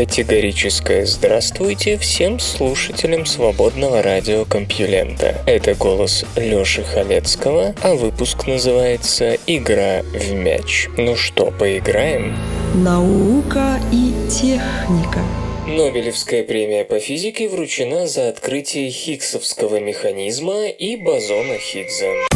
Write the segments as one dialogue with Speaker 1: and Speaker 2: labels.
Speaker 1: Категорическое здравствуйте всем слушателям свободного радиокомпьюлента. Это голос Лёши Халецкого, а выпуск называется «Игра в мяч». Ну что, поиграем?
Speaker 2: Наука и техника.
Speaker 1: Нобелевская премия по физике вручена за открытие Хиггсовского механизма и бозона Хиггса.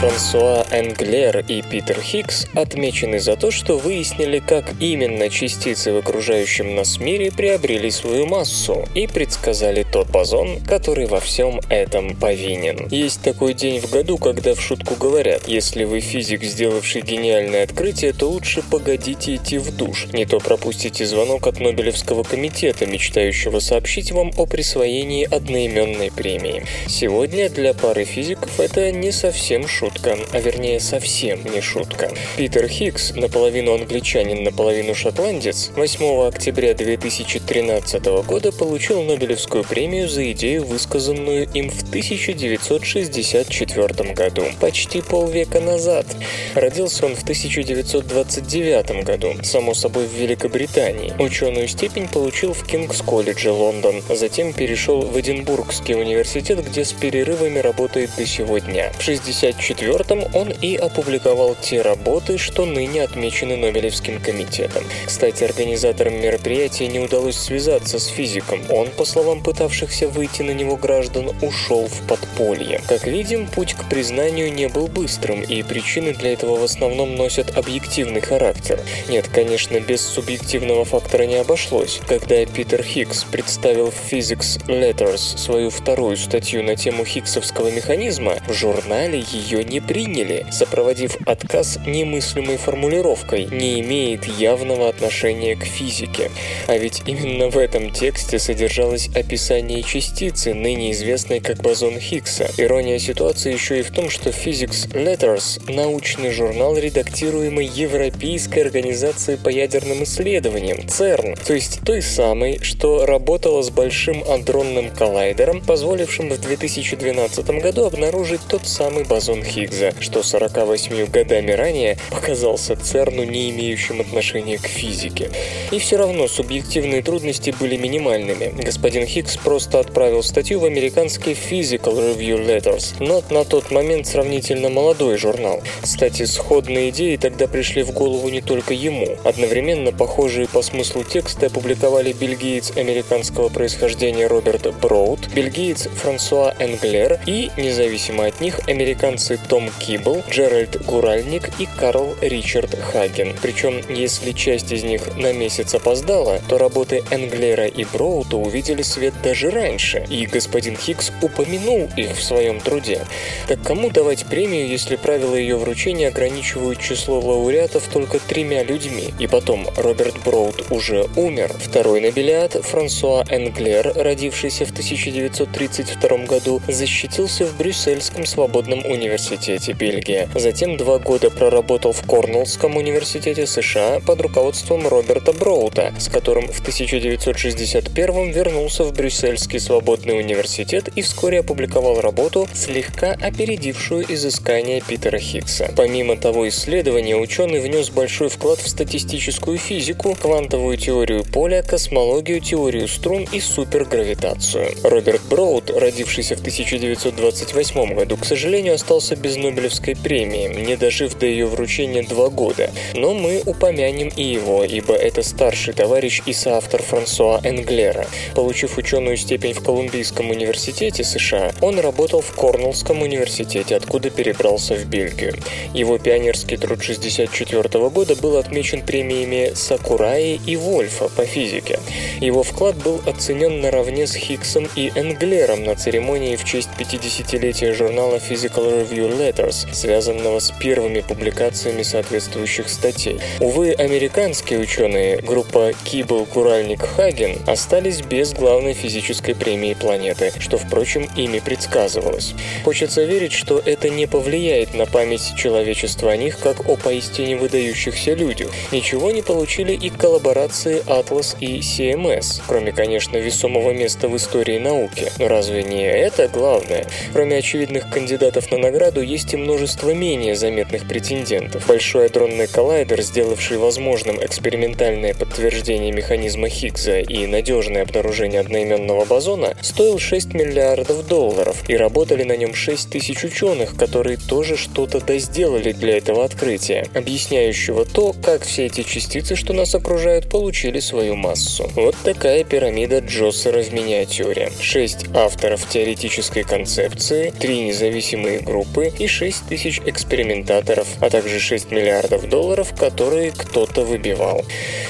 Speaker 1: Франсуа Энглер и Питер Хиггс отмечены за то, что выяснили, как именно частицы в окружающем нас мире приобрели свою массу и предсказали тот бозон, который во всем этом повинен. Есть такой день в году, когда в шутку говорят, если вы физик, сделавший гениальное открытие, то лучше погодите идти в душ, не то пропустите звонок от Нобелевского комитета, мечтающего сообщить вам о присвоении одноименной премии. Сегодня для пары физиков это не совсем шутка шутка, а вернее совсем не шутка. Питер Хиггс, наполовину англичанин, наполовину шотландец, 8 октября 2013 года получил Нобелевскую премию за идею, высказанную им в 1964 году, почти полвека назад. Родился он в 1929 году, само собой в Великобритании. Ученую степень получил в Кингс-колледже Лондон, затем перешел в Эдинбургский университет, где с перерывами работает до сегодня. В 64 1994 он и опубликовал те работы, что ныне отмечены Нобелевским комитетом. Кстати, организаторам мероприятия не удалось связаться с физиком. Он, по словам пытавшихся выйти на него граждан, ушел в подполье. Как видим, путь к признанию не был быстрым, и причины для этого в основном носят объективный характер. Нет, конечно, без субъективного фактора не обошлось. Когда Питер Хиггс представил в Physics Letters свою вторую статью на тему хиггсовского механизма, в журнале ее не приняли, сопроводив отказ немыслимой формулировкой «не имеет явного отношения к физике». А ведь именно в этом тексте содержалось описание частицы, ныне известной как бозон Хиггса. Ирония ситуации еще и в том, что Physics Letters – научный журнал, редактируемый Европейской организацией по ядерным исследованиям, ЦЕРН, то есть той самой, что работала с Большим адронным коллайдером, позволившим в 2012 году обнаружить тот самый бозон Хиггса. Хиггса, что 48 годами ранее показался ЦЕРНу не имеющим отношения к физике. И все равно субъективные трудности были минимальными. Господин Хиггс просто отправил статью в американский Physical Review Letters, но на тот момент сравнительно молодой журнал. Кстати, сходные идеи тогда пришли в голову не только ему. Одновременно похожие по смыслу тексты опубликовали бельгиец американского происхождения Роберт Броуд, бельгиец Франсуа Энглер и, независимо от них, американцы том Кибл, Джеральд Гуральник и Карл Ричард Хаген. Причем, если часть из них на месяц опоздала, то работы Энглера и Броута увидели свет даже раньше, и господин Хиггс упомянул их в своем труде. Так кому давать премию, если правила ее вручения ограничивают число лауреатов только тремя людьми? И потом, Роберт Броуд уже умер. Второй нобелиат, Франсуа Энглер, родившийся в 1932 году, защитился в Брюссельском свободном университете университете Бельгия. Затем два года проработал в Корнеллском университете США под руководством Роберта Броута, с которым в 1961 вернулся в Брюссельский свободный университет и вскоре опубликовал работу, слегка опередившую изыскания Питера Хиггса. Помимо того исследования, ученый внес большой вклад в статистическую физику, квантовую теорию поля, космологию, теорию струн и супергравитацию. Роберт Броуд, родившийся в 1928 году, к сожалению, остался без Нобелевской премии, не дожив до ее вручения два года. Но мы упомянем и его, ибо это старший товарищ и соавтор Франсуа Энглера. Получив ученую степень в Колумбийском университете США, он работал в Корнеллском университете, откуда перебрался в Бельгию. Его пионерский труд 1964 года был отмечен премиями Сакураи и Вольфа по физике. Его вклад был оценен наравне с Хиггсом и Энглером на церемонии в честь 50-летия журнала Physical Review Letters, связанного с первыми публикациями соответствующих статей. Увы, американские ученые, группа Кибл Куральник Хаген, остались без главной физической премии планеты, что, впрочем, ими предсказывалось. Хочется верить, что это не повлияет на память человечества о них, как о поистине выдающихся людях. Ничего не получили и коллаборации Atlas и CMS, кроме, конечно, весомого места в истории науки. Но разве не это главное? Кроме очевидных кандидатов на награду, есть и множество менее заметных претендентов. Большой адронный коллайдер, сделавший возможным экспериментальное подтверждение механизма Хиггса и надежное обнаружение одноименного бозона, стоил 6 миллиардов долларов, и работали на нем 6 тысяч ученых, которые тоже что-то досделали для этого открытия, объясняющего то, как все эти частицы, что нас окружают, получили свою массу. Вот такая пирамида Джоссера в миниатюре. Шесть авторов теоретической концепции, три независимые группы и 6 тысяч экспериментаторов, а также 6 миллиардов долларов, которые кто-то выбивал.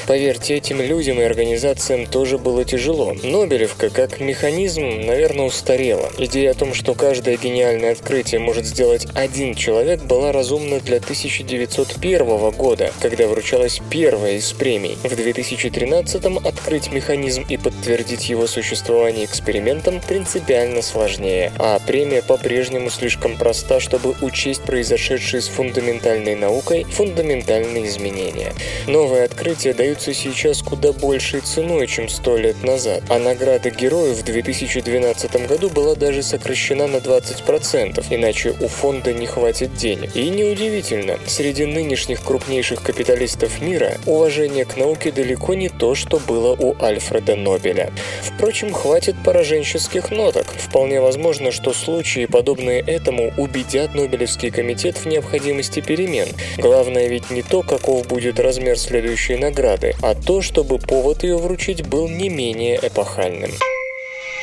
Speaker 1: Поверьте, этим людям и организациям тоже было тяжело. Нобелевка как механизм, наверное, устарела. Идея о том, что каждое гениальное открытие может сделать один человек, была разумна для 1901 года, когда вручалась первая из премий. В 2013-м открыть механизм и подтвердить его существование экспериментом принципиально сложнее, а премия по-прежнему слишком проста, чтобы учесть произошедшие с фундаментальной наукой фундаментальные изменения. Новые открытия даются сейчас куда большей ценой, чем сто лет назад, а награда героев в 2012 году была даже сокращена на 20%, иначе у фонда не хватит денег. И неудивительно, среди нынешних крупнейших капиталистов мира уважение к науке далеко не то, что было у Альфреда Нобеля. Впрочем, хватит пораженческих ноток. Вполне возможно, что случаи, подобные этому, убедят Нобелевский комитет в необходимости перемен. Главное ведь не то, каков будет размер следующей награды, а то, чтобы повод ее вручить был не менее эпохальным.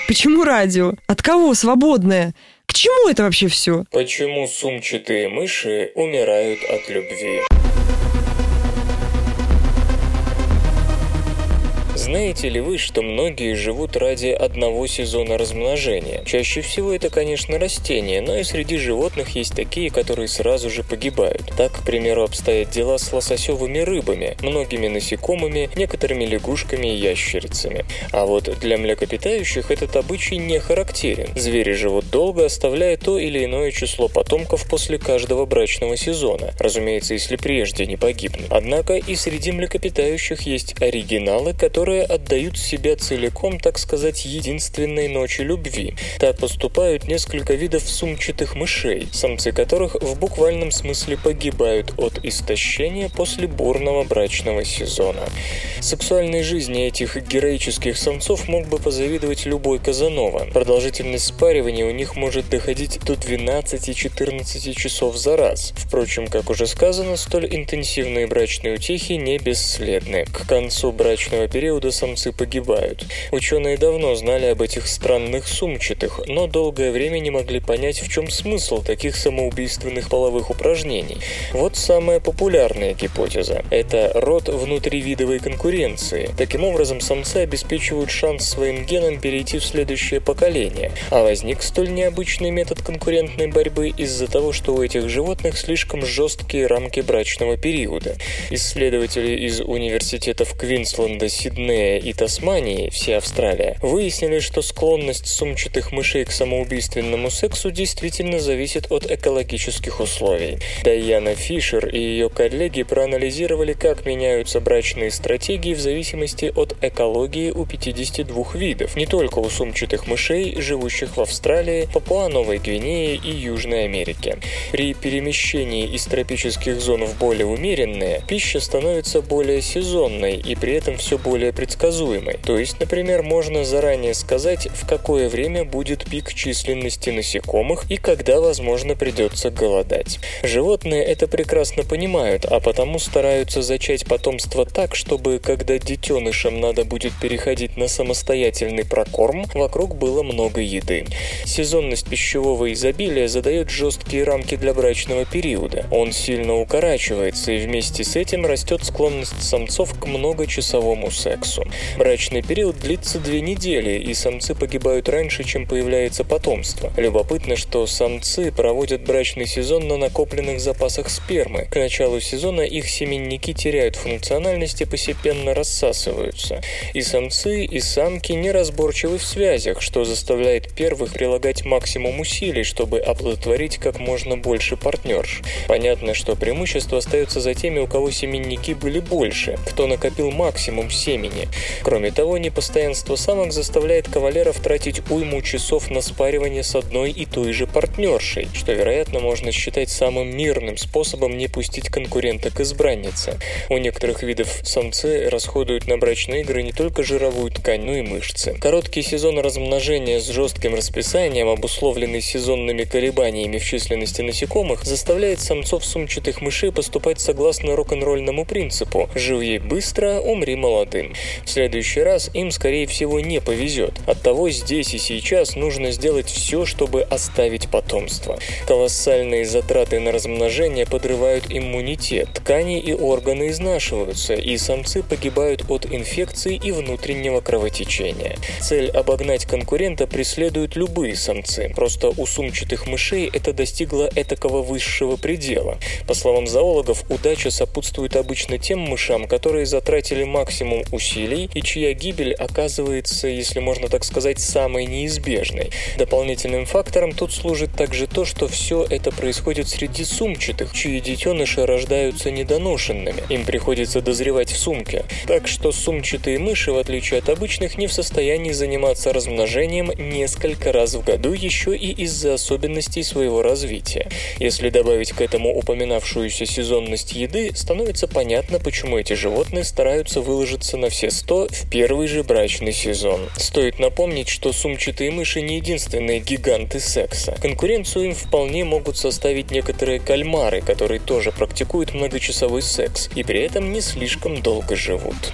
Speaker 2: Почему радио? От кого свободное? К чему это вообще все?
Speaker 1: Почему сумчатые мыши умирают от любви? Знаете ли вы, что многие живут ради одного сезона размножения? Чаще всего это, конечно, растения, но и среди животных есть такие, которые сразу же погибают. Так, к примеру, обстоят дела с лососевыми рыбами, многими насекомыми, некоторыми лягушками и ящерицами. А вот для млекопитающих этот обычай не характерен. Звери живут долго, оставляя то или иное число потомков после каждого брачного сезона. Разумеется, если прежде не погибнут. Однако и среди млекопитающих есть оригиналы, которые которые отдают себя целиком, так сказать, единственной ночи любви. Так поступают несколько видов сумчатых мышей, самцы которых в буквальном смысле погибают от истощения после бурного брачного сезона. Сексуальной жизни этих героических самцов мог бы позавидовать любой Казанова. Продолжительность спаривания у них может доходить до 12-14 часов за раз. Впрочем, как уже сказано, столь интенсивные брачные утехи не бесследны. К концу брачного периода года самцы погибают. Ученые давно знали об этих странных сумчатых, но долгое время не могли понять, в чем смысл таких самоубийственных половых упражнений. Вот самая популярная гипотеза. Это род внутривидовой конкуренции. Таким образом, самцы обеспечивают шанс своим генам перейти в следующее поколение. А возник столь необычный метод конкурентной борьбы из-за того, что у этих животных слишком жесткие рамки брачного периода. Исследователи из университетов Квинсленда, Сиднея Брунея и Тасмании, вся Австралия, выяснили, что склонность сумчатых мышей к самоубийственному сексу действительно зависит от экологических условий. Дайана Фишер и ее коллеги проанализировали, как меняются брачные стратегии в зависимости от экологии у 52 видов, не только у сумчатых мышей, живущих в Австралии, Папуа-Новой Гвинее и Южной Америке. При перемещении из тропических зон в более умеренные, пища становится более сезонной и при этом все более предсказуемой. То есть, например, можно заранее сказать, в какое время будет пик численности насекомых и когда, возможно, придется голодать. Животные это прекрасно понимают, а потому стараются зачать потомство так, чтобы, когда детенышам надо будет переходить на самостоятельный прокорм, вокруг было много еды. Сезонность пищевого изобилия задает жесткие рамки для брачного периода. Он сильно укорачивается, и вместе с этим растет склонность самцов к многочасовому сексу. Массу. Брачный период длится две недели, и самцы погибают раньше, чем появляется потомство. Любопытно, что самцы проводят брачный сезон на накопленных запасах спермы. К началу сезона их семенники теряют функциональность и постепенно рассасываются. И самцы, и самки неразборчивы в связях, что заставляет первых прилагать максимум усилий, чтобы оплодотворить как можно больше партнерш. Понятно, что преимущество остается за теми, у кого семенники были больше, кто накопил максимум семени. Кроме того, непостоянство самок заставляет кавалеров тратить уйму часов на спаривание с одной и той же партнершей, что, вероятно, можно считать самым мирным способом не пустить конкурента к избраннице. У некоторых видов самцы расходуют на брачные игры не только жировую ткань, но и мышцы. Короткий сезон размножения с жестким расписанием, обусловленный сезонными колебаниями в численности насекомых, заставляет самцов сумчатых мышей поступать согласно рок-н-ролльному принципу «живи быстро, умри молодым». В следующий раз им, скорее всего, не повезет. Оттого здесь и сейчас нужно сделать все, чтобы оставить потомство. Колоссальные затраты на размножение подрывают иммунитет, ткани и органы изнашиваются, и самцы погибают от инфекций и внутреннего кровотечения. Цель обогнать конкурента преследуют любые самцы, просто у сумчатых мышей это достигло этакого высшего предела. По словам зоологов, удача сопутствует обычно тем мышам, которые затратили максимум усилий и чья гибель оказывается, если можно так сказать, самой неизбежной. Дополнительным фактором тут служит также то, что все это происходит среди сумчатых, чьи детеныши рождаются недоношенными. Им приходится дозревать в сумке. Так что сумчатые мыши, в отличие от обычных, не в состоянии заниматься размножением несколько раз в году еще и из-за особенностей своего развития. Если добавить к этому упоминавшуюся сезонность еды, становится понятно, почему эти животные стараются выложиться на все сто в первый же брачный сезон. Стоит напомнить, что сумчатые мыши не единственные гиганты секса. Конкуренцию им вполне могут составить некоторые кальмары, которые тоже практикуют многочасовой секс и при этом не слишком долго живут.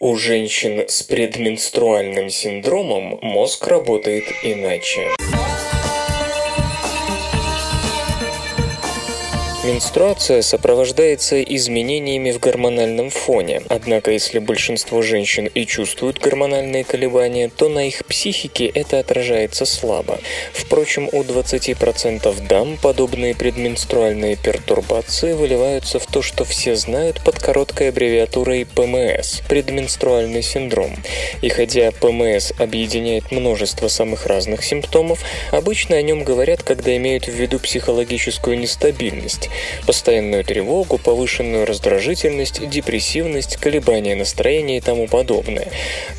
Speaker 1: У женщин с предменструальным синдромом мозг работает иначе. Менструация сопровождается изменениями в гормональном фоне. Однако, если большинство женщин и чувствуют гормональные колебания, то на их психике это отражается слабо. Впрочем, у 20% дам подобные предменструальные пертурбации выливаются в то, что все знают под короткой аббревиатурой ПМС – предменструальный синдром. И хотя ПМС объединяет множество самых разных симптомов, обычно о нем говорят, когда имеют в виду психологическую нестабильность, постоянную тревогу, повышенную раздражительность, депрессивность, колебания настроения и тому подобное.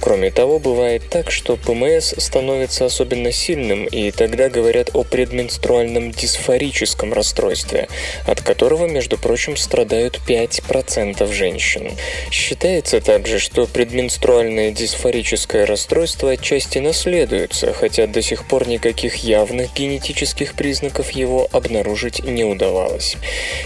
Speaker 1: Кроме того, бывает так, что ПМС становится особенно сильным, и тогда говорят о предменструальном дисфорическом расстройстве, от которого, между прочим, страдают 5% женщин. Считается также, что предменструальное дисфорическое расстройство отчасти наследуется, хотя до сих пор никаких явных генетических признаков его обнаружить не удавалось.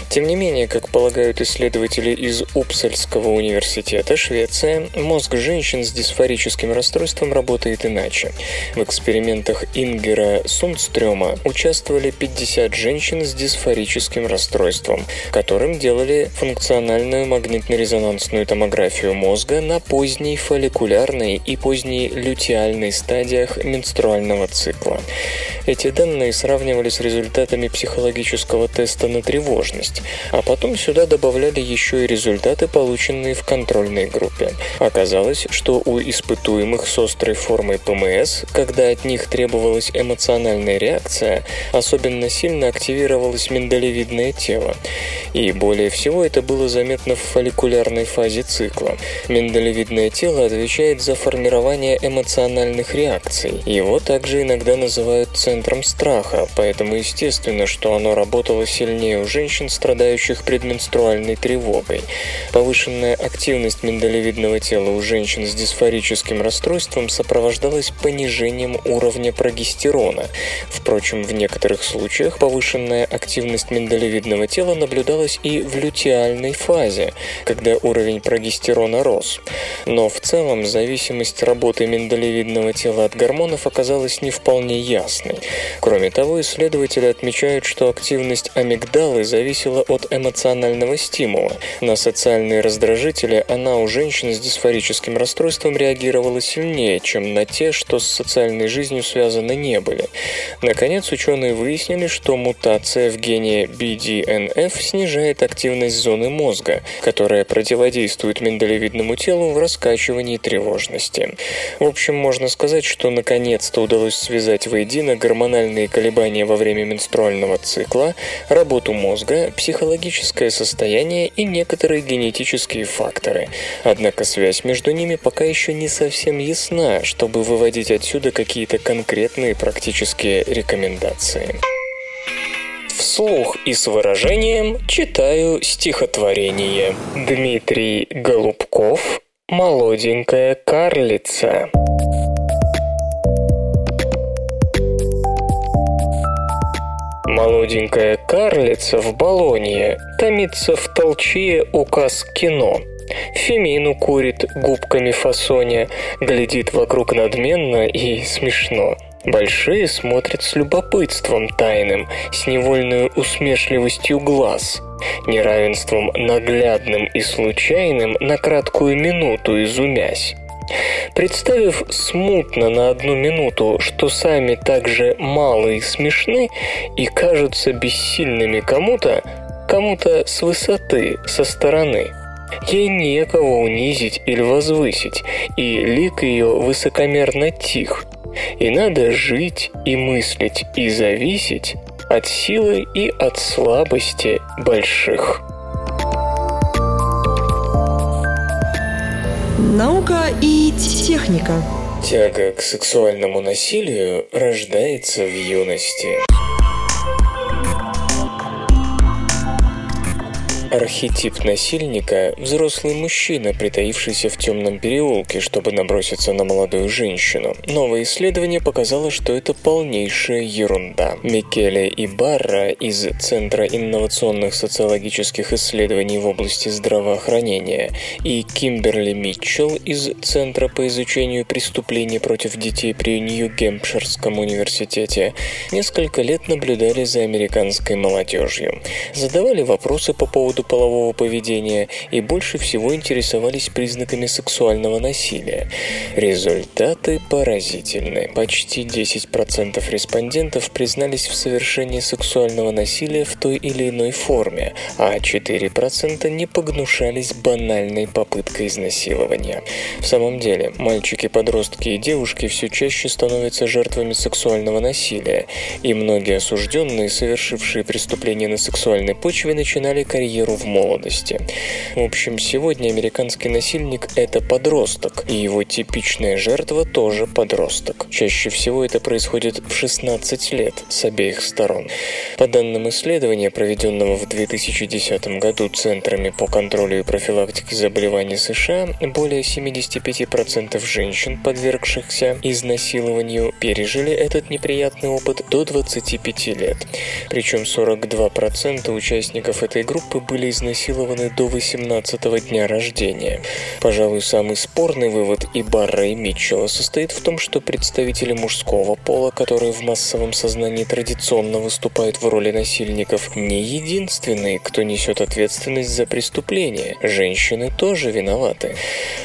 Speaker 1: Тем не менее, как полагают исследователи из Упсальского университета, Швеция, мозг женщин с дисфорическим расстройством работает иначе. В экспериментах Ингера Сундстрёма участвовали 50 женщин с дисфорическим расстройством, которым делали функциональную магнитно-резонансную томографию мозга на поздней фолликулярной и поздней лютеальной стадиях менструального цикла. Эти данные сравнивали с результатами психологического теста на тревожность, а потом сюда добавляли еще и результаты, полученные в контрольной группе. Оказалось, что у испытуемых с острой формой ПМС, когда от них требовалась эмоциональная реакция, особенно сильно активировалось миндалевидное тело. И более всего это было заметно в фолликулярной фазе цикла. Миндалевидное тело отвечает за формирование эмоциональных реакций. Его также иногда называют центром страха, поэтому естественно, что оно работало сильнее у женщин, страдающих предменструальной тревогой. Повышенная активность миндалевидного тела у женщин с дисфорическим расстройством сопровождалась понижением уровня прогестерона. Впрочем, в некоторых случаях повышенная активность миндалевидного тела наблюдалась и в лютеальной фазе, когда уровень прогестерона рос. Но в целом зависимость работы миндалевидного тела от гормонов оказалась не вполне ясной. Кроме того, исследователи отмечают, что активность амигдалы зависела от эмоционального стимула. На социальные раздражители она у женщин с дисфорическим расстройством реагировала сильнее, чем на те, что с социальной жизнью связаны не были. Наконец, ученые выяснили, что мутация в гене BDNF снижает активность зоны мозга, которая противодействует миндалевидному телу в раскачивании тревожности. В общем, можно сказать, что наконец-то удалось связать воедино гормональные колебания во время менструального цикла, работу мозга, психологическое состояние и некоторые генетические факторы. Однако связь между ними пока еще не совсем ясна, чтобы выводить отсюда какие-то конкретные практические рекомендации. Вслух и с выражением читаю стихотворение. Дмитрий Голубков «Молоденькая карлица». Молоденькая карлица в Болонье томится в толчье указ кино. Фемину курит губками фасоня, глядит вокруг надменно и смешно. Большие смотрят с любопытством тайным, с невольной усмешливостью глаз, неравенством наглядным и случайным на краткую минуту изумясь. Представив смутно на одну минуту, что сами также малы и смешны и кажутся бессильными кому-то, кому-то с высоты, со стороны. Ей некого унизить или возвысить, и лик ее высокомерно тих. И надо жить и мыслить и зависеть от силы и от слабости больших.
Speaker 2: Наука и техника.
Speaker 1: Тяга к сексуальному насилию рождается в юности. Архетип насильника – взрослый мужчина, притаившийся в темном переулке, чтобы наброситься на молодую женщину. Новое исследование показало, что это полнейшая ерунда. Микеле и Барра из Центра инновационных социологических исследований в области здравоохранения и Кимберли Митчелл из Центра по изучению преступлений против детей при Нью-Гемпширском университете несколько лет наблюдали за американской молодежью. Задавали вопросы по поводу поводу полового поведения и больше всего интересовались признаками сексуального насилия. Результаты поразительны. Почти 10% респондентов признались в совершении сексуального насилия в той или иной форме, а 4% не погнушались банальной попыткой изнасилования. В самом деле, мальчики-подростки и девушки все чаще становятся жертвами сексуального насилия, и многие осужденные, совершившие преступления на сексуальной почве, начинали карьеру карьеру в молодости. В общем, сегодня американский насильник – это подросток, и его типичная жертва тоже подросток. Чаще всего это происходит в 16 лет с обеих сторон. По данным исследования, проведенного в 2010 году Центрами по контролю и профилактике заболеваний США, более 75% женщин, подвергшихся изнасилованию, пережили этот неприятный опыт до 25 лет. Причем 42% участников этой группы были изнасилованы до 18 дня рождения. Пожалуй, самый спорный вывод и Барра, и Митчелла состоит в том, что представители мужского пола, которые в массовом сознании традиционно выступают в роли насильников, не единственные, кто несет ответственность за преступление. Женщины тоже виноваты.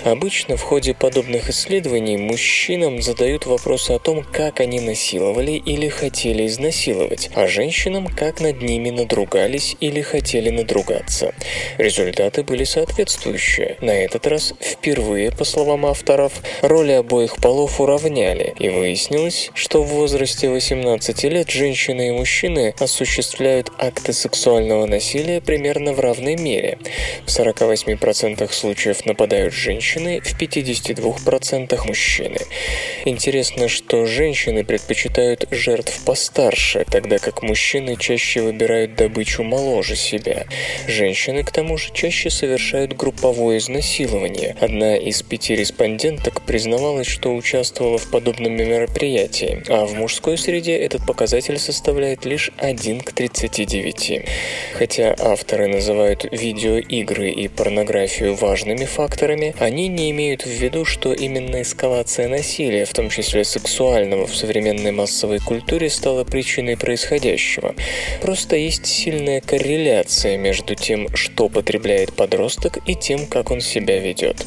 Speaker 1: Обычно в ходе подобных исследований мужчинам задают вопросы о том, как они насиловали или хотели изнасиловать, а женщинам, как над ними надругались или хотели надругаться продвигаться. Результаты были соответствующие. На этот раз впервые, по словам авторов, роли обоих полов уравняли, и выяснилось, что в возрасте 18 лет женщины и мужчины осуществляют акты сексуального насилия примерно в равной мере. В 48% случаев нападают женщины, в 52% мужчины. Интересно, что женщины предпочитают жертв постарше, тогда как мужчины чаще выбирают добычу моложе себя. Женщины, к тому же, чаще совершают групповое изнасилование. Одна из пяти респонденток признавалась, что участвовала в подобном мероприятии, а в мужской среде этот показатель составляет лишь 1 к 39. Хотя авторы называют видеоигры и порнографию важными факторами, они не имеют в виду, что именно эскалация насилия, в том числе сексуального, в современной массовой культуре стала причиной происходящего. Просто есть сильная корреляция между тем, что потребляет подросток, и тем, как он себя ведет.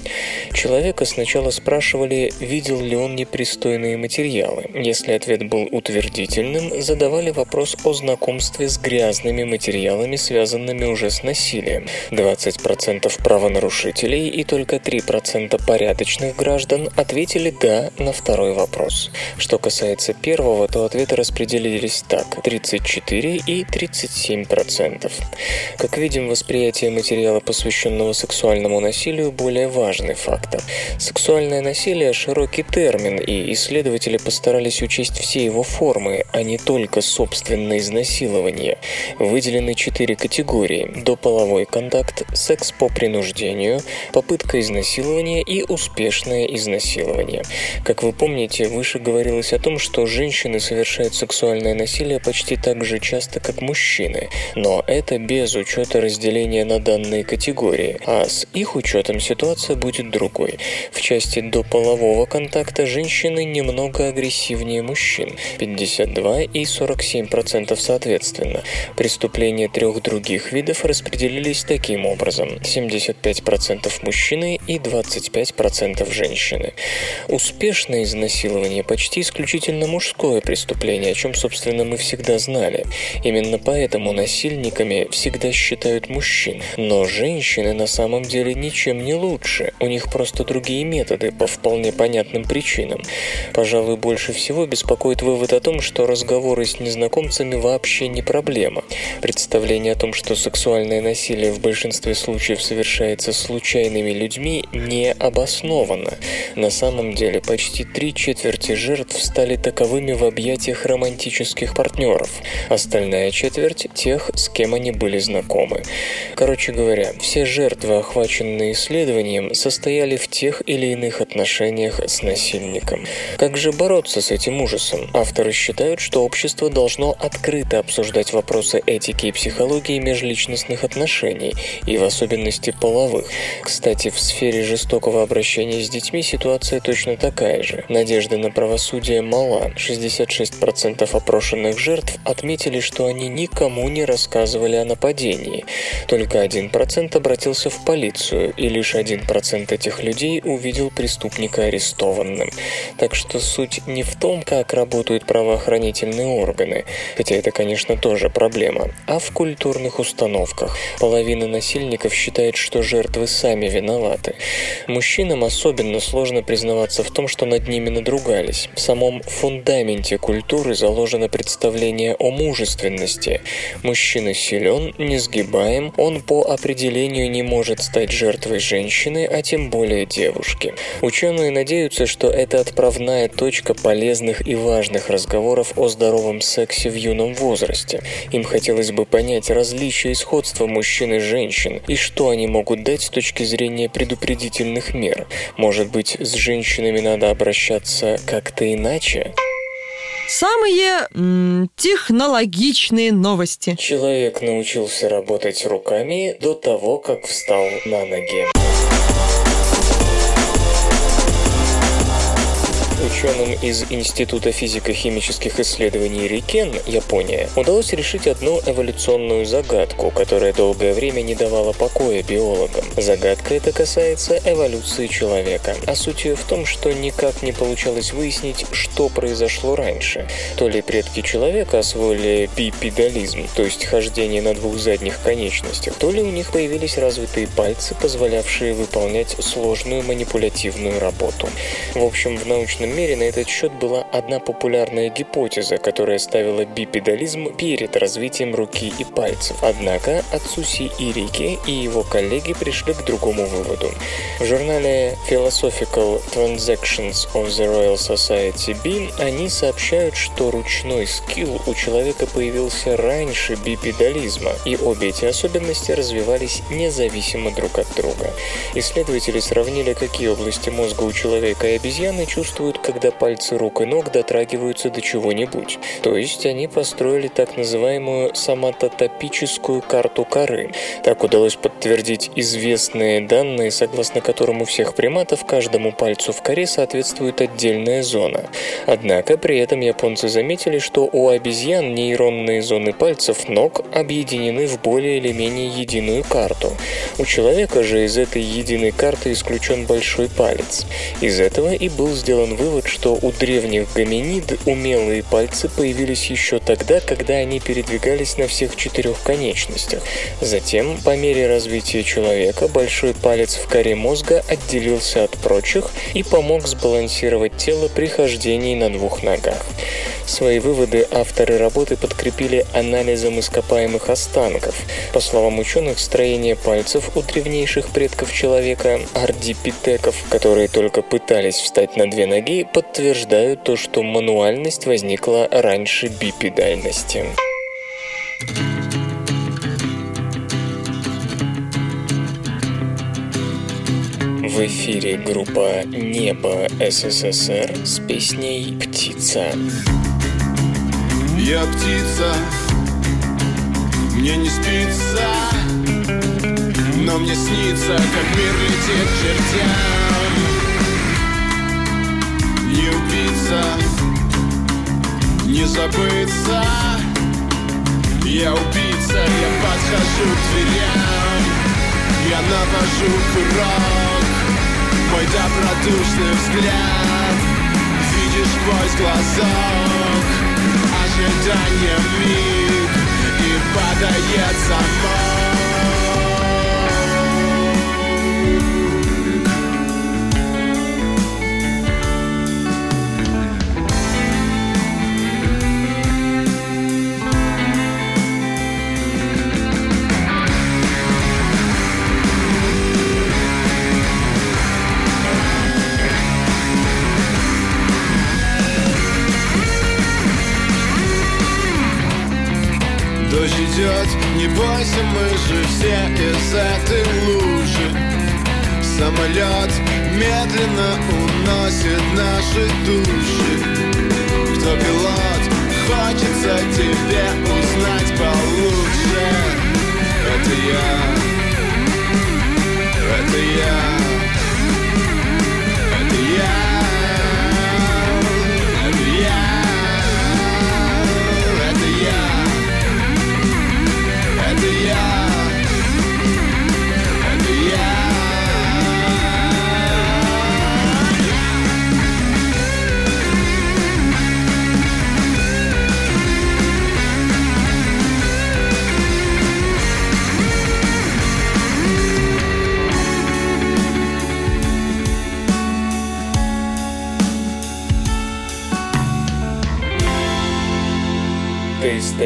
Speaker 1: Человека сначала спрашивали, видел ли он непристойные материалы. Если ответ был утвердительным, задавали вопрос о знакомстве с грязными материалами, связанными уже с насилием. 20% правонарушителей и только 3% порядочных граждан ответили «да» на второй вопрос. Что касается первого, то ответы распределились так – 34 и 37%. Как видим, восприятие материала, посвященного сексуальному насилию, более важный фактор. Сексуальное насилие – широкий термин, и исследователи постарались учесть все его формы, а не только собственное изнасилование. Выделены четыре категории – дополовой контакт, секс по принуждению, попытка изнасилования и успешное изнасилование. Как вы помните, выше говорилось о том, что женщины совершают сексуальное насилие почти так же часто, как мужчины. Но это без учета разделения на данные категории, а с их учетом ситуация будет другой. В части до полового контакта женщины немного агрессивнее мужчин – 52 и 47% соответственно. Преступления трех других видов распределились таким образом – 75% мужчины и 25% женщины. Успешное изнасилование почти исключительно мужское преступление, о чем, собственно, мы всегда знали. Именно поэтому насильниками всегда считают мужчин. Но женщины на самом деле ничем не лучше, у них просто другие методы по вполне понятным причинам. Пожалуй, больше всего беспокоит вывод о том, что разговоры с незнакомцами вообще не проблема. Представление о том, что сексуальное насилие в большинстве случаев совершается случайными людьми, не обосновано. На самом деле, почти три четверти жертв стали таковыми в объятиях романтических партнеров. Остальная четверть – тех, с кем они были знакомы. Короче говоря, все жертвы, охваченные исследованием, состояли в тех или иных отношениях с насильником. Как же бороться с этим ужасом? Авторы считают, что общество должно открыто обсуждать вопросы этики и психологии межличностных отношений, и в особенности половых. Кстати, в сфере жестокого обращения с детьми ситуация точно такая же. Надежда на правосудие мала. 66% опрошенных жертв отметили, что они никому не рассказывали о нападении. Только 1% обратился в полицию, и лишь 1% этих людей увидел преступника арестованным. Так что суть не в том, как работают правоохранительные органы, хотя это, конечно, тоже проблема, а в культурных установках. Половина насильников считает, что жертвы сами виноваты. Мужчинам особенно сложно признаваться в том, что над ними надругались. В самом фундаменте культуры заложено представление о мужественности. Мужчина силен, несгибаем, он по определению не может стать жертвой женщины, а тем более девушки. Ученые надеются, что это отправная точка полезных и важных разговоров о здоровом сексе в юном возрасте. Им хотелось бы понять различия и сходства мужчин и женщин, и что они могут дать с точки зрения предупредительных мер. Может быть, с женщинами надо обращаться как-то иначе?
Speaker 2: Самые м, технологичные новости.
Speaker 1: Человек научился работать руками до того, как встал на ноги. Ученым из Института физико-химических исследований Рикен, Япония, удалось решить одну эволюционную загадку, которая долгое время не давала покоя биологам. Загадка эта касается эволюции человека, а суть ее в том, что никак не получалось выяснить, что произошло раньше. То ли предки человека освоили бипедализм, то есть хождение на двух задних конечностях, то ли у них появились развитые пальцы, позволявшие выполнять сложную манипулятивную работу. В общем, в научном мире на этот счет была одна популярная гипотеза, которая ставила бипедализм перед развитием руки и пальцев. Однако Ацуси Ирике и его коллеги пришли к другому выводу. В журнале Philosophical Transactions of the Royal Society B, они сообщают, что ручной скилл у человека появился раньше бипедализма, и обе эти особенности развивались независимо друг от друга. Исследователи сравнили, какие области мозга у человека и обезьяны чувствуют, когда пальцы рук и ног дотрагиваются до чего-нибудь. То есть они построили так называемую соматотопическую карту коры. Так удалось подтвердить известные данные, согласно которым у всех приматов каждому пальцу в коре соответствует отдельная зона. Однако при этом японцы заметили, что у обезьян нейронные зоны пальцев ног объединены в более или менее единую карту. У человека же из этой единой карты исключен большой палец. Из этого и был сделан вывод, что у древних гоминид умелые пальцы появились еще тогда, когда они передвигались на всех четырех конечностях. Затем, по мере развития человека, большой палец в коре мозга отделился от прочих и помог сбалансировать тело при хождении на двух ногах. Свои выводы авторы работы подкрепили анализом ископаемых останков. По словам ученых, строение пальцев у древнейших предков человека, ардипитеков, которые только пытались встать на две ноги, подтверждают то, что мануальность возникла раньше бипедальности. В эфире группа «Небо СССР» с песней «Птица».
Speaker 3: Я птица, мне не спится, но мне снится, как мир летит к чертям. Не убиться, не забыться, я убийца, я подхожу к дверям, я навожу курок, мой добродушный взгляд, видишь сквозь глазок. Ожидание миг И падает замок идет, не бойся, мы же все из этой лужи. Самолет медленно уносит наши души. Кто пилот, хочется тебе узнать получше? Это я,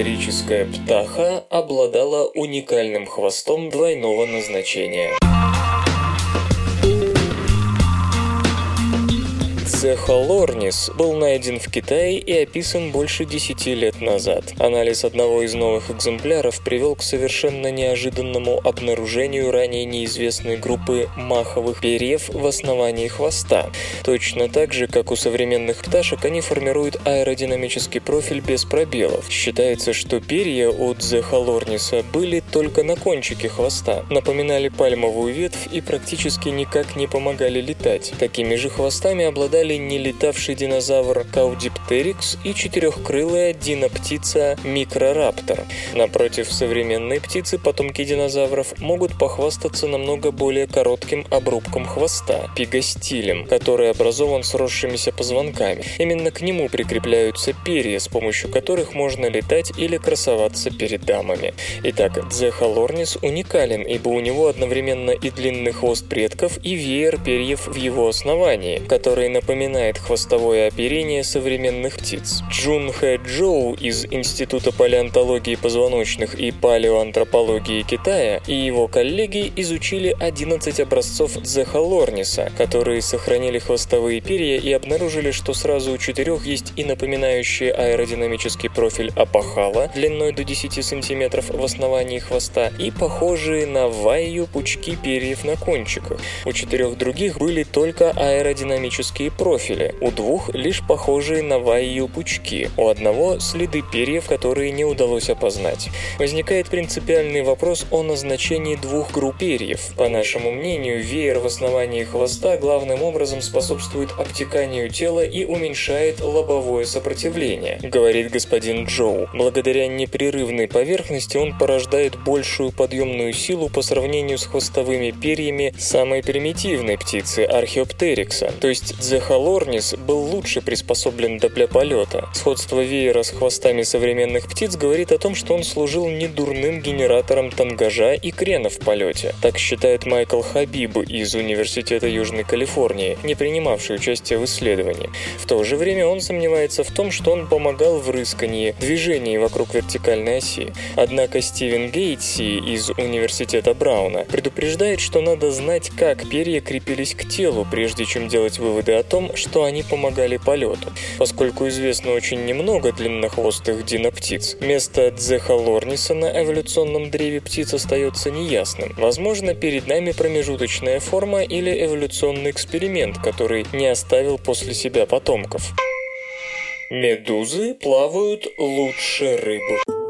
Speaker 1: Доисторическая птаха обладала уникальным хвостом двойного назначения. Цехолорнис был найден в Китае и описан больше 10 лет назад. Анализ одного из новых экземпляров привел к совершенно неожиданному обнаружению ранее неизвестной группы маховых перьев в основании хвоста. Точно так же, как у современных пташек, они формируют аэродинамический профиль без пробелов. Считается, что перья у Цехолорниса были только на кончике хвоста, напоминали пальмовую ветвь и практически никак не помогали летать. Такими же хвостами обладали нелетавший динозавр Каудиптерикс и четырехкрылая диноптица Микрораптор. Напротив, современные птицы, потомки динозавров могут похвастаться намного более коротким обрубком хвоста – пигостилем, который образован сросшимися позвонками. Именно к нему прикрепляются перья, с помощью которых можно летать или красоваться перед дамами. Итак, Джехолорнис уникален, ибо у него одновременно и длинный хвост предков, и веер перьев в его основании, которые напоминают напоминает хвостовое оперение современных птиц. Джун Хэ Джоу из Института палеонтологии позвоночных и палеоантропологии Китая и его коллеги изучили 11 образцов дзехолорниса, которые сохранили хвостовые перья и обнаружили, что сразу у четырех есть и напоминающие аэродинамический профиль апохала длиной до 10 см в основании хвоста и похожие на вайю пучки перьев на кончиках. У четырех других были только аэродинамические профили, у двух лишь похожие на вайю пучки, у одного следы перьев, которые не удалось опознать. Возникает принципиальный вопрос о назначении двух групп перьев. По нашему мнению, веер в основании хвоста главным образом способствует обтеканию тела и уменьшает лобовое сопротивление, говорит господин Джоу. Благодаря непрерывной поверхности он порождает большую подъемную силу по сравнению с хвостовыми перьями самой примитивной птицы археоптерикса. То есть Дзехалорнис был лучше приспособлен для полета. Сходство веера с хвостами современных птиц говорит о том, что он служил недурным генератором тангажа и крена в полете. Так считает Майкл Хабиб из Университета Южной Калифорнии, не принимавший участие в исследовании. В то же время он сомневается в том, что он помогал в рыскании, движении вокруг вертикальной оси. Однако Стивен Гейтси из Университета Брауна предупреждает, что надо знать, как перья крепились к телу, прежде чем делать выводы о том, что они помогали полету. Поскольку известно очень немного длиннохвостых диноптиц, место Дзехалорниса на эволюционном древе птиц остается неясным. Возможно, перед нами промежуточная форма или эволюционный эксперимент, который не оставил после себя потомков. Медузы плавают лучше рыбы.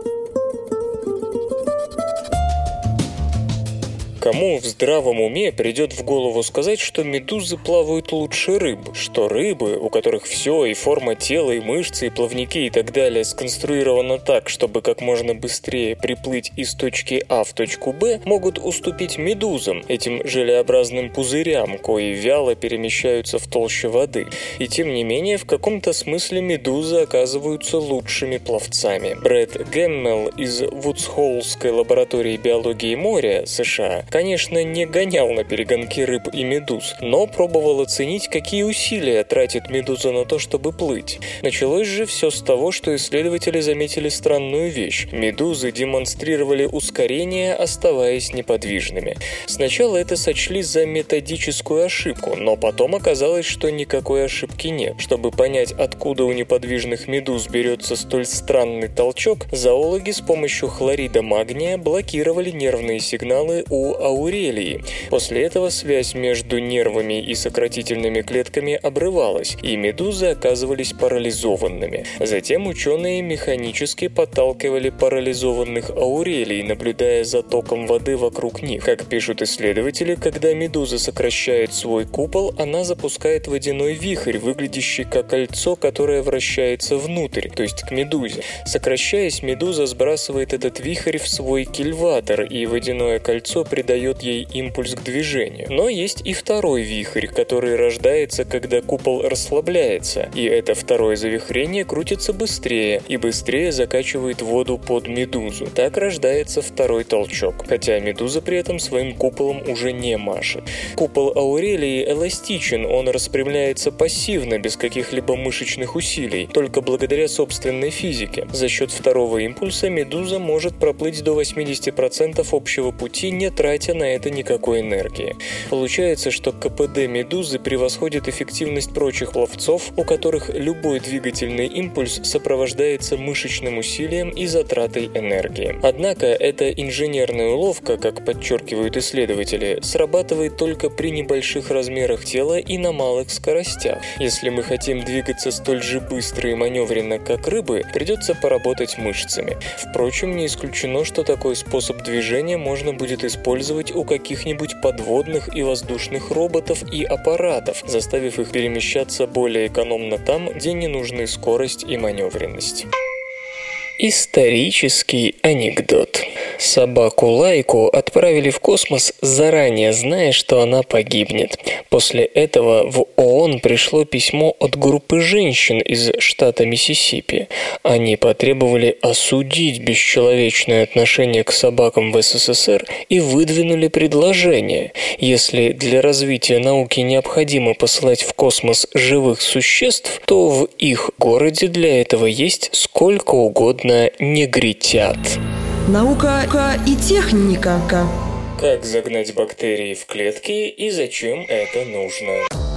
Speaker 1: Кому в здравом уме придет в голову сказать, что медузы плавают лучше рыб, что рыбы, у которых все, и форма тела, и мышцы, и плавники и так далее сконструировано так, чтобы как можно быстрее приплыть из точки А в точку Б, могут уступить медузам, этим желеобразным пузырям, кои вяло перемещаются в толще воды. И тем не менее, в каком-то смысле медузы оказываются лучшими пловцами. Брэд Гэммел из Вудсхоллской лаборатории биологии моря, США, конечно, не гонял на перегонки рыб и медуз, но пробовал оценить, какие усилия тратит медуза на то, чтобы плыть. Началось же все с того, что исследователи заметили странную вещь. Медузы демонстрировали ускорение, оставаясь неподвижными. Сначала это сочли за методическую ошибку, но потом оказалось, что никакой ошибки нет. Чтобы понять, откуда у неподвижных медуз берется столь странный толчок, зоологи с помощью хлорида магния блокировали нервные сигналы у аурелии. После этого связь между нервами и сократительными клетками обрывалась, и медузы оказывались парализованными. Затем ученые механически подталкивали парализованных аурелий, наблюдая за током воды вокруг них. Как пишут исследователи, когда медуза сокращает свой купол, она запускает водяной вихрь, выглядящий как кольцо, которое вращается внутрь, то есть к медузе. Сокращаясь, медуза сбрасывает этот вихрь в свой кильватор, и водяное кольцо придает ей импульс к движению. Но есть и второй вихрь, который рождается, когда купол расслабляется, и это второе завихрение крутится быстрее и быстрее закачивает воду под медузу. Так рождается второй толчок, хотя медуза при этом своим куполом уже не машет. Купол Аурелии эластичен, он распрямляется пассивно, без каких-либо мышечных усилий, только благодаря собственной физике. За счет второго импульса медуза может проплыть до 80% общего пути, не тратя на это никакой энергии. Получается, что КПД медузы превосходит эффективность прочих пловцов, у которых любой двигательный импульс сопровождается мышечным усилием и затратой энергии. Однако эта инженерная уловка, как подчеркивают исследователи, срабатывает только при небольших размерах тела и на малых скоростях. Если мы хотим двигаться столь же быстро и маневренно, как рыбы, придется поработать мышцами. Впрочем, не исключено, что такой способ движения можно будет использовать у каких-нибудь подводных и воздушных роботов и аппаратов, заставив их перемещаться более экономно там, где не нужны скорость и маневренность. Исторический анекдот. Собаку Лайку отправили в космос, заранее зная, что она погибнет. После этого в ООН пришло письмо от группы женщин из штата Миссисипи. Они потребовали осудить бесчеловечное отношение к собакам в СССР и выдвинули предложение. Если для развития науки необходимо посылать в космос живых существ, то в их городе для этого есть сколько угодно негритят.
Speaker 2: Наука и техника.
Speaker 1: Как загнать бактерии в клетки и зачем это нужно?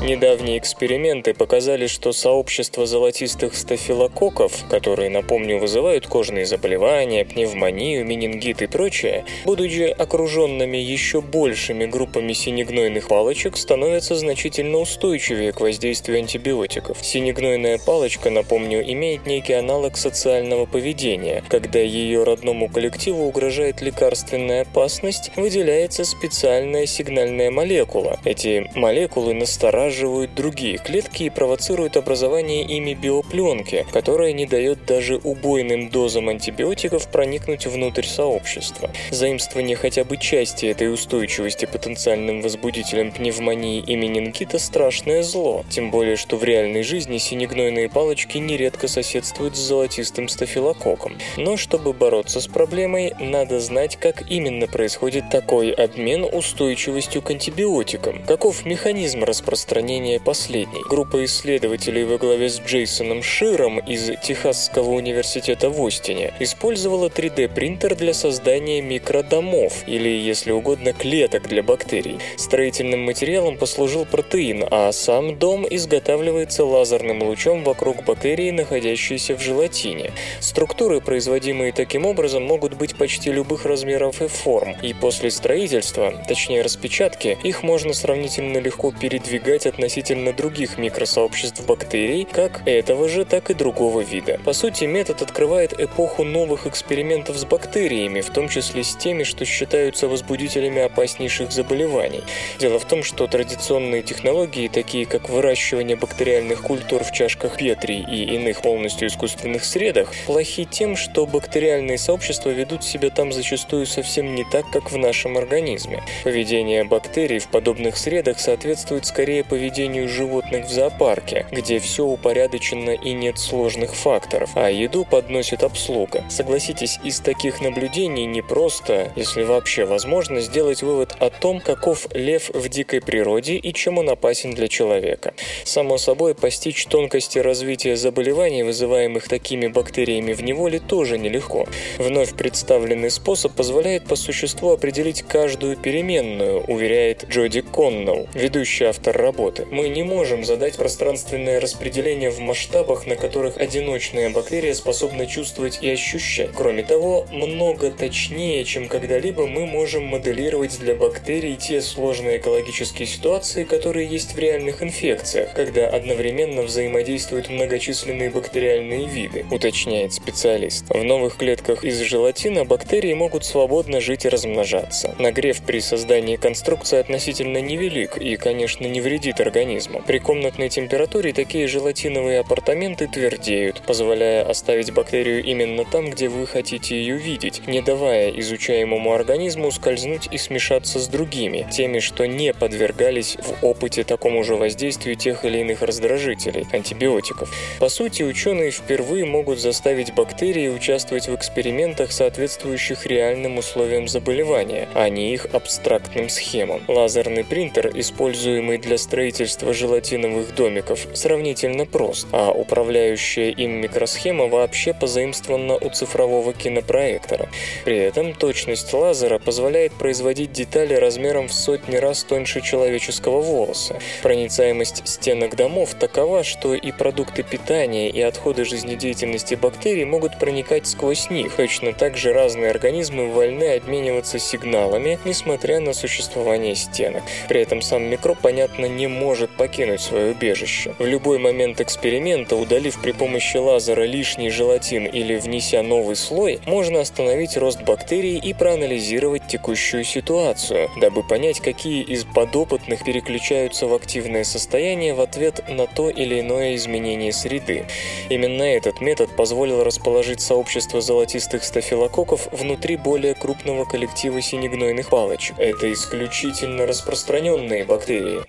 Speaker 1: Недавние эксперименты показали, что сообщество золотистых стафилококков, которые, напомню, вызывают кожные заболевания, пневмонию, менингит и прочее, будучи окруженными еще большими группами синегнойных палочек, становятся значительно устойчивее к воздействию антибиотиков. Синегнойная палочка, напомню, имеет некий аналог социального поведения. Когда ее родному коллективу угрожает лекарственная опасность, выделяется специальная сигнальная молекула. Эти молекулы настораживают зараживают другие клетки и провоцируют образование ими биопленки, которая не дает даже убойным дозам антибиотиков проникнуть внутрь сообщества. Заимствование хотя бы части этой устойчивости потенциальным возбудителем пневмонии и менингита – страшное зло, тем более, что в реальной жизни синегнойные палочки нередко соседствуют с золотистым стафилококком. Но чтобы бороться с проблемой, надо знать, как именно происходит такой обмен устойчивостью к антибиотикам, каков механизм распространения распространения последней. Группа исследователей во главе с Джейсоном Широм из Техасского университета в Остине использовала 3D-принтер для создания микродомов, или, если угодно, клеток для бактерий. Строительным материалом послужил протеин, а сам дом изготавливается лазерным лучом вокруг бактерии, находящейся в желатине. Структуры, производимые таким образом, могут быть почти любых размеров и форм, и после строительства, точнее распечатки, их можно сравнительно легко передвигать относительно других микросообществ бактерий, как этого же, так и другого вида. По сути, метод открывает эпоху новых экспериментов с бактериями, в том числе с теми, что считаются возбудителями опаснейших заболеваний. Дело в том, что традиционные технологии, такие как выращивание бактериальных культур в чашках Петри и иных полностью искусственных средах, плохи тем, что бактериальные сообщества ведут себя там зачастую совсем не так, как в нашем организме. Поведение бактерий в подобных средах соответствует скорее поведению поведению животных в зоопарке, где все упорядочено и нет сложных факторов, а еду подносит обслуга. Согласитесь, из таких наблюдений не просто, если вообще возможно, сделать вывод о том, каков лев в дикой природе и чем он опасен для человека. Само собой, постичь тонкости развития заболеваний, вызываемых такими бактериями в неволе, тоже нелегко. Вновь представленный способ позволяет по существу определить каждую переменную, уверяет Джоди Коннелл, ведущий автор работы работы. Мы не можем задать пространственное распределение в масштабах, на которых одиночная бактерия способна чувствовать и ощущать. Кроме того, много точнее, чем когда-либо мы можем моделировать для бактерий те сложные экологические ситуации, которые есть в реальных инфекциях, когда одновременно взаимодействуют многочисленные бактериальные виды, уточняет специалист. В новых клетках из желатина бактерии могут свободно жить и размножаться. Нагрев при создании конструкции относительно невелик и, конечно, не вредит вредит организму. При комнатной температуре такие желатиновые апартаменты твердеют, позволяя оставить бактерию именно там, где вы хотите ее видеть, не давая изучаемому организму скользнуть и смешаться с другими, теми, что не подвергались в опыте такому же воздействию тех или иных раздражителей, антибиотиков. По сути, ученые впервые могут заставить бактерии участвовать в экспериментах, соответствующих реальным условиям заболевания, а не их абстрактным схемам. Лазерный принтер, используемый для строительства строительство желатиновых домиков сравнительно прост, а управляющая им микросхема вообще позаимствована у цифрового кинопроектора. При этом точность лазера позволяет производить детали размером в сотни раз тоньше человеческого волоса. Проницаемость стенок домов такова, что и продукты питания, и отходы жизнедеятельности бактерий могут проникать сквозь них. Точно так же разные организмы вольны обмениваться сигналами, несмотря на существование стенок. При этом сам микроб, понятно, не может покинуть свое убежище. В любой момент эксперимента, удалив при помощи лазера лишний желатин или внеся новый слой, можно остановить рост бактерий и проанализировать текущую ситуацию, дабы понять, какие из подопытных переключаются в активное состояние в ответ на то или иное изменение среды. Именно этот метод позволил расположить сообщество золотистых стафилококков внутри более крупного коллектива синегнойных палочек. Это исключительно распространенные бактерии,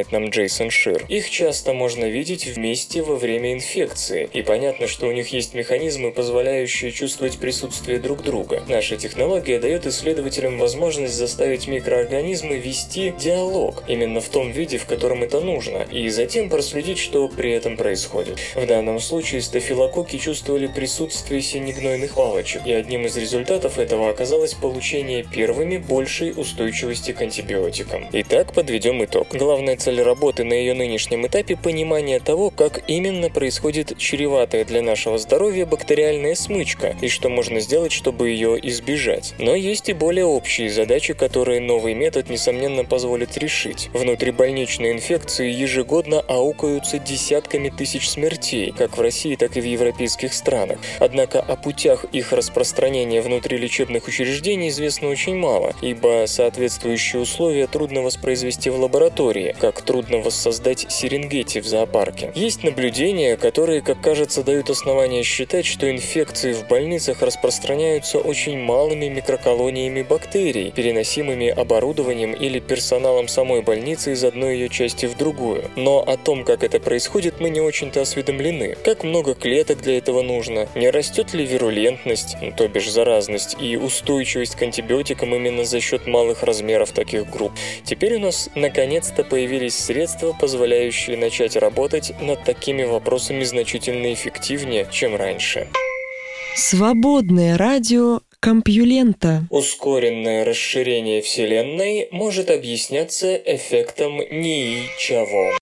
Speaker 1: напоминает нам Джейсон Шир. Их часто можно видеть вместе во время инфекции, и понятно, что у них есть механизмы, позволяющие чувствовать присутствие друг друга. Наша технология дает исследователям возможность заставить микроорганизмы вести диалог именно в том виде, в котором это нужно, и затем проследить, что при этом происходит. В данном случае стафилококки чувствовали присутствие синегнойных палочек, и одним из результатов этого оказалось получение первыми большей устойчивости к антибиотикам. Итак, подведем итог. Главная цель работы на ее нынешнем этапе – понимание того, как именно происходит чреватая для нашего здоровья бактериальная смычка, и что можно сделать, чтобы ее избежать. Но есть и более общие задачи, которые новый метод, несомненно, позволит решить. Внутрибольничные инфекции ежегодно аукаются десятками тысяч смертей, как в России, так и в европейских странах. Однако о путях их распространения внутри лечебных учреждений известно очень мало, ибо соответствующие условия трудно воспроизвести в лаборатории, как трудно воссоздать серенгети в зоопарке. Есть наблюдения, которые, как кажется, дают основания считать, что инфекции в больницах распространяются очень малыми микроколониями бактерий, переносимыми оборудованием или персоналом самой больницы из одной ее части в другую. Но о том, как это происходит, мы не очень-то осведомлены. Как много клеток для этого нужно? Не растет ли вирулентность, ну, то бишь заразность, и устойчивость к антибиотикам именно за счет малых размеров таких групп? Теперь у нас наконец-то появились средства, позволяющие начать работать над такими вопросами значительно эффективнее, чем раньше.
Speaker 2: Свободное радио Компьюлента.
Speaker 1: Ускоренное расширение Вселенной может объясняться эффектом ничего.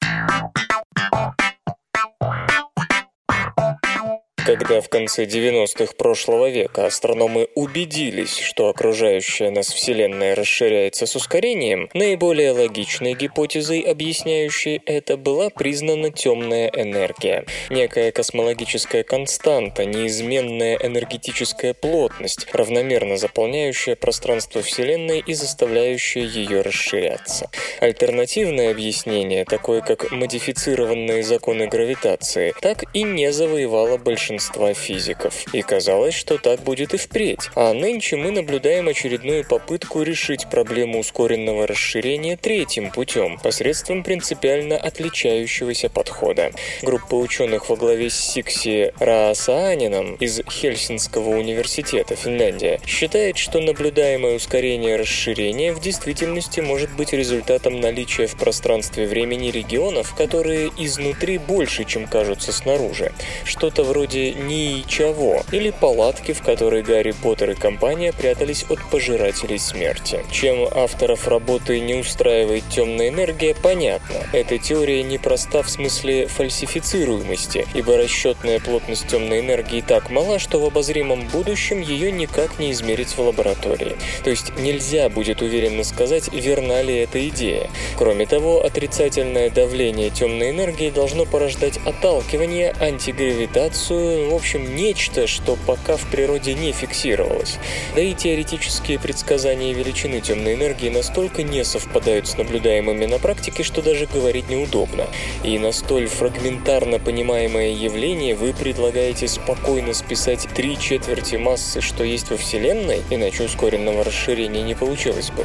Speaker 1: Когда в конце 90-х прошлого века астрономы убедились, что окружающая нас Вселенная расширяется с ускорением, наиболее логичной гипотезой, объясняющей это, была признана темная энергия. Некая космологическая константа, неизменная энергетическая плотность, равномерно заполняющая пространство Вселенной и заставляющая ее расширяться. Альтернативное объяснение, такое как модифицированные законы гравитации, так и не завоевало большинство большинства физиков. И казалось, что так будет и впредь. А нынче мы наблюдаем очередную попытку решить проблему ускоренного расширения третьим путем, посредством принципиально отличающегося подхода. Группа ученых во главе с Сикси Раасаанином из Хельсинского университета, Финляндия, считает, что наблюдаемое ускорение расширения в действительности может быть результатом наличия в пространстве времени регионов, которые изнутри больше, чем кажутся снаружи. Что-то вроде ничего, или палатки, в которой Гарри Поттер и компания прятались от пожирателей смерти. Чем авторов работы не устраивает темная энергия, понятно. Эта теория непроста в смысле фальсифицируемости, ибо расчетная плотность темной энергии так мала, что в обозримом будущем ее никак не измерить в лаборатории. То есть нельзя будет уверенно сказать, верна ли эта идея. Кроме того, отрицательное давление темной энергии должно порождать отталкивание, антигравитацию, в общем, нечто, что пока в природе не фиксировалось. Да и теоретические предсказания величины темной энергии настолько не совпадают с наблюдаемыми на практике, что даже говорить неудобно. И на столь фрагментарно понимаемое явление вы предлагаете спокойно списать три четверти массы, что есть во Вселенной, иначе ускоренного расширения не получилось бы.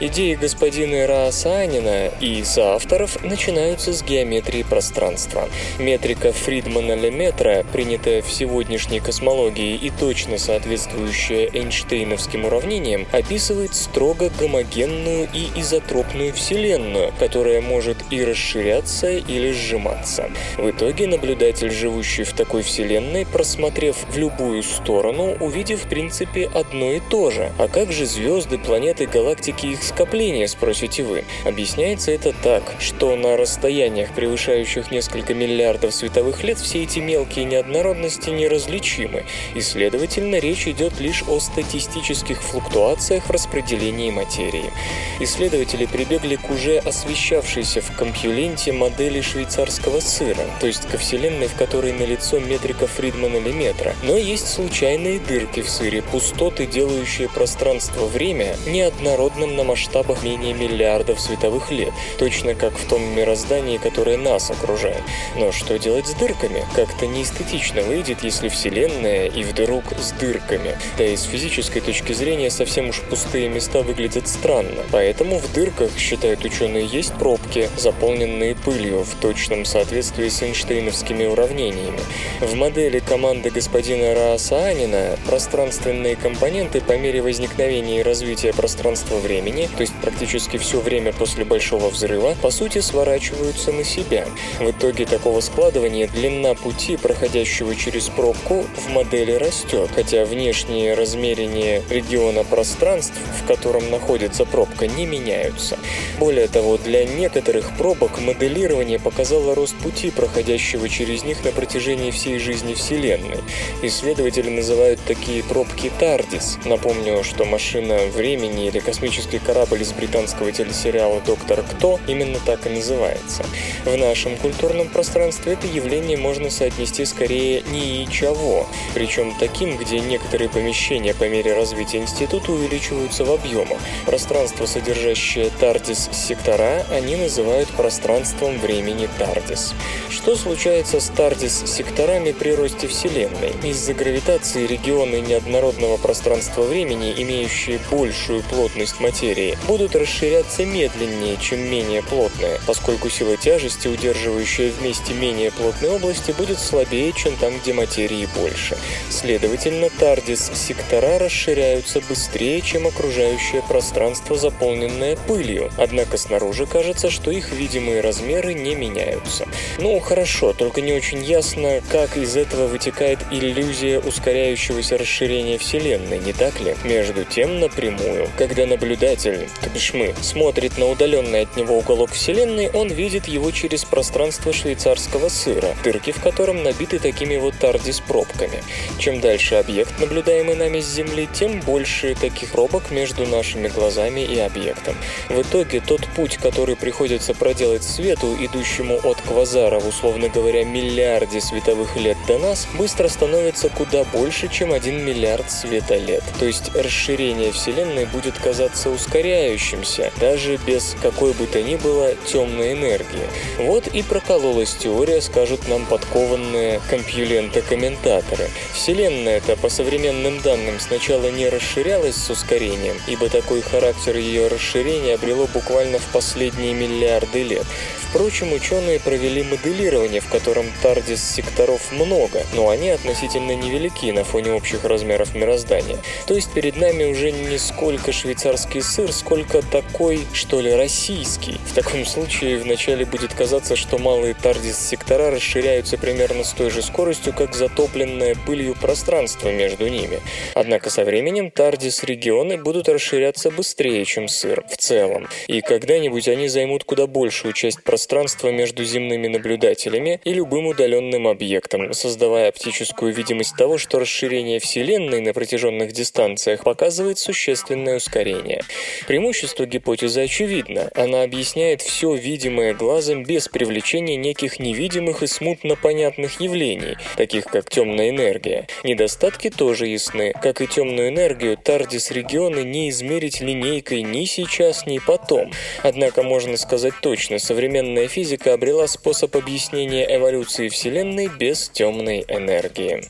Speaker 1: Идеи господина Раасанина и соавторов начинаются с геометрии пространства. Метрика Фридмана-Леметра принята принятая в сегодняшней космологии и точно соответствующая Эйнштейновским уравнениям, описывает строго гомогенную и изотропную Вселенную, которая может и расширяться, или сжиматься. В итоге наблюдатель, живущий в такой Вселенной, просмотрев в любую сторону, увидев в принципе одно и то же. А как же звезды, планеты, галактики и их скопления, спросите вы? Объясняется это так, что на расстояниях, превышающих несколько миллиардов световых лет, все эти мелкие неоднородности однородности неразличимы, и, следовательно, речь идет лишь о статистических флуктуациях в распределении материи. Исследователи прибегли к уже освещавшейся в компьюленте модели швейцарского сыра, то есть ко вселенной, в которой налицо метрика Фридмана Леметра, но есть случайные дырки в сыре, пустоты, делающие пространство-время неоднородным на масштабах менее миллиардов световых лет, точно как в том мироздании, которое нас окружает. Но что делать с дырками? Как-то неэстетично выйдет, если Вселенная и вдруг с дырками. Да и с физической точки зрения совсем уж пустые места выглядят странно. Поэтому в дырках, считают ученые, есть пробки, заполненные пылью в точном соответствии с Эйнштейновскими уравнениями. В модели команды господина Раасаанина пространственные компоненты по мере возникновения и развития пространства-времени, то есть практически все время после Большого взрыва, по сути сворачиваются на себя. В итоге такого складывания длина пути, проходящего через пробку, в модели растет, хотя внешние размерения региона пространств, в котором находится пробка, не меняются. Более того, для некоторых пробок моделирование показало рост пути, проходящего через них на протяжении всей жизни Вселенной. Исследователи называют такие пробки TARDIS. Напомню, что машина времени или космический корабль из британского телесериала «Доктор Кто» именно так и называется. В нашем культурном пространстве это явление можно соотнести скорее не и чего, причем таким, где некоторые помещения по мере развития института увеличиваются в объемах. Пространство, содержащее TARDIS-сектора, они называют пространством времени TARDIS. Что случается с TARDIS-секторами при росте Вселенной? Из-за гравитации регионы неоднородного пространства-времени, имеющие большую плотность материи, будут расширяться медленнее, чем менее плотные, поскольку сила тяжести, удерживающая вместе менее плотные области, будет слабее, чем там, где материи больше. Следовательно, TARDIS-сектора расширяются быстрее, чем окружающее пространство, заполненное пылью, однако снаружи кажется, что их видимые размеры не меняются. Ну, хорошо, только не очень ясно, как из этого вытекает иллюзия ускоряющегося расширения Вселенной, не так ли? Между тем, напрямую, когда наблюдатель, то бишь мы, смотрит на удаленный от него уголок Вселенной, он видит его через пространство швейцарского сыра, дырки в котором набиты такими вот тардис-пробками. Чем дальше объект, наблюдаемый нами с Земли, тем больше таких пробок между нашими глазами и объектом. В итоге тот путь, который приходится проделать свету, идущему от квазара в, условно говоря, миллиарде световых лет до нас, быстро становится куда больше, чем 1 миллиард светолет. То есть расширение Вселенной будет казаться ускоряющимся, даже без какой бы то ни было темной энергии. Вот и прокололась теория, скажут нам подкованные компьюленты-комментаторы. Вселенная-то по современным данным сначала не расширялась с ускорением, ибо такой характер ее расширения обрело буквально в последние миллиарды лет. Впрочем, ученые провели моделирование, в котором тардис-секторов много, но они относительно невелики на фоне общих размеров мироздания. То есть перед нами уже не сколько швейцарский сыр, сколько такой, что ли, российский. В таком случае вначале будет казаться, что малые тардис-сектора расширяются примерно с той же скоростью, как затопленное пылью пространство между ними. Однако со временем тардис-регионы будут расширяться быстрее, чем сыр в целом, и когда-нибудь они займут куда большую часть пространства между земными наблюдателями и любым удаленным объектом, создавая оптическую видимость того, что расширение Вселенной на протяженных дистанциях показывает существенное ускорение. Преимущество гипотезы очевидно. Она объясняет все видимое глазом без привлечения неких невидимых и смутно понятных явлений, таких как темная энергия. Недостатки тоже ясны. Как и темную энергию, Тардис-регионы не измерить линейкой ни сейчас, ни потом. Однако можно сказать точно, современная физика обрела способ объяснения эволюции Вселенной без темной энергии.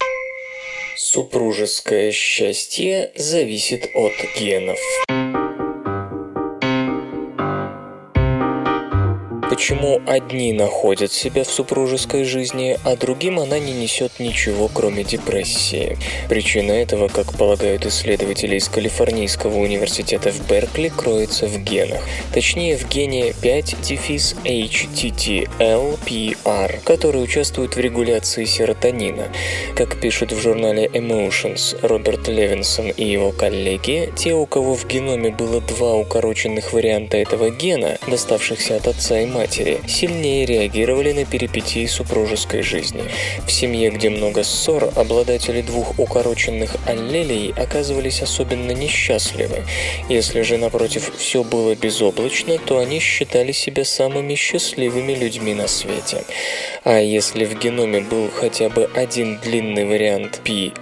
Speaker 1: Супружеское счастье зависит от генов. Почему одни находят себя в супружеской жизни, а другим она не несет ничего, кроме депрессии? Причина этого, как полагают исследователи из Калифорнийского университета в Беркли, кроется в генах. Точнее, в гене 5-HTTLPR, который участвует в регуляции серотонина. Как пишут в журнале Emotions Роберт Левинсон и его коллеги, те, у кого в геноме было два укороченных варианта этого гена, доставшихся от отца и матери, матери сильнее реагировали на перипетии супружеской жизни. В семье, где много ссор, обладатели двух укороченных аллелей оказывались особенно несчастливы. Если же, напротив, все было безоблачно, то они считали себя самыми счастливыми людьми на свете. А если в геноме был хотя бы один длинный вариант P-HTTLPR,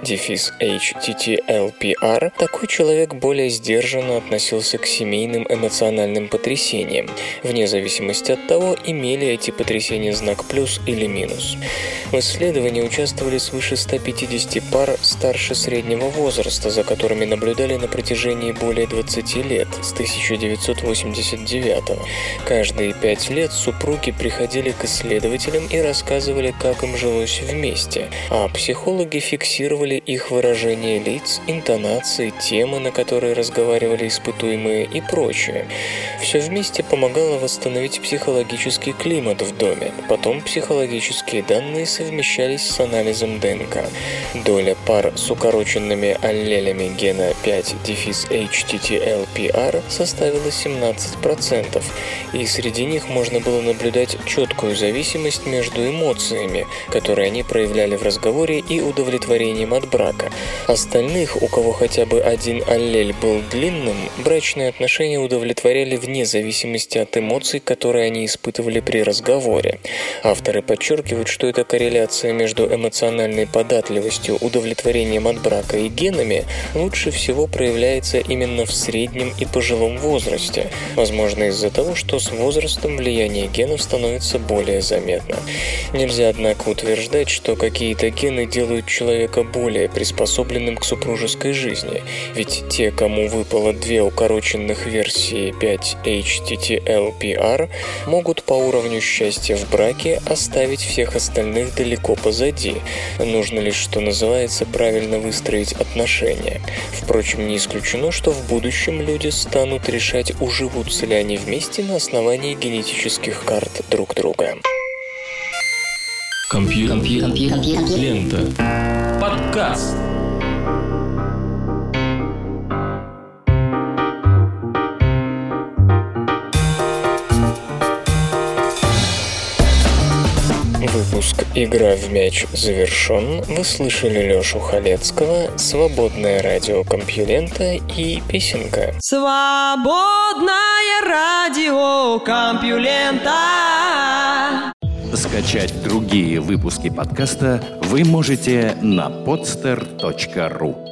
Speaker 1: такой человек более сдержанно относился к семейным эмоциональным потрясениям, вне зависимости от того, имели эти потрясения знак плюс или минус. В исследовании участвовали свыше 150 пар старше среднего возраста, за которыми наблюдали на протяжении более 20 лет, с 1989 -го. Каждые пять лет супруги приходили к исследователям и рассказывали, как им жилось вместе, а психологи фиксировали их выражение лиц, интонации, темы, на которые разговаривали испытуемые и прочее. Все вместе помогало восстановить психологический климат в доме. Потом психологические данные совмещались с анализом ДНК. Доля пар с укороченными аллелями гена 5-HTTLPR составила 17%, и среди них можно было наблюдать четкую зависимость между эмоциями, которые они проявляли в разговоре, и удовлетворением от брака. Остальных, у кого хотя бы один аллель был длинным, брачные отношения удовлетворяли вне зависимости от эмоций, которые они испытывали при разговоре. Авторы подчеркивают, что эта корреляция между эмоциональной податливостью, удовлетворением от брака и генами лучше всего проявляется именно в среднем и пожилом возрасте, возможно из-за того, что с возрастом влияние генов становится более заметно. Нельзя, однако, утверждать, что какие-то гены делают человека более приспособленным к супружеской жизни, ведь те, кому выпало две укороченных версии 5-HTTLPR, могут по уровню счастья в браке оставить всех остальных далеко позади. Нужно лишь, что называется, правильно выстроить отношения. Впрочем, не исключено, что в будущем люди станут решать, уживутся ли они вместе на основании генетических карт друг друга.
Speaker 4: Компьютер. Лента. Подкаст.
Speaker 1: Выпуск «Игра в мяч» завершен. Вы слышали Лёшу Халецкого, «Свободное радио Компьюлента» и «Песенка».
Speaker 2: Свободное радио Компьюлента.
Speaker 4: Скачать другие выпуски подкаста вы можете на podster.ru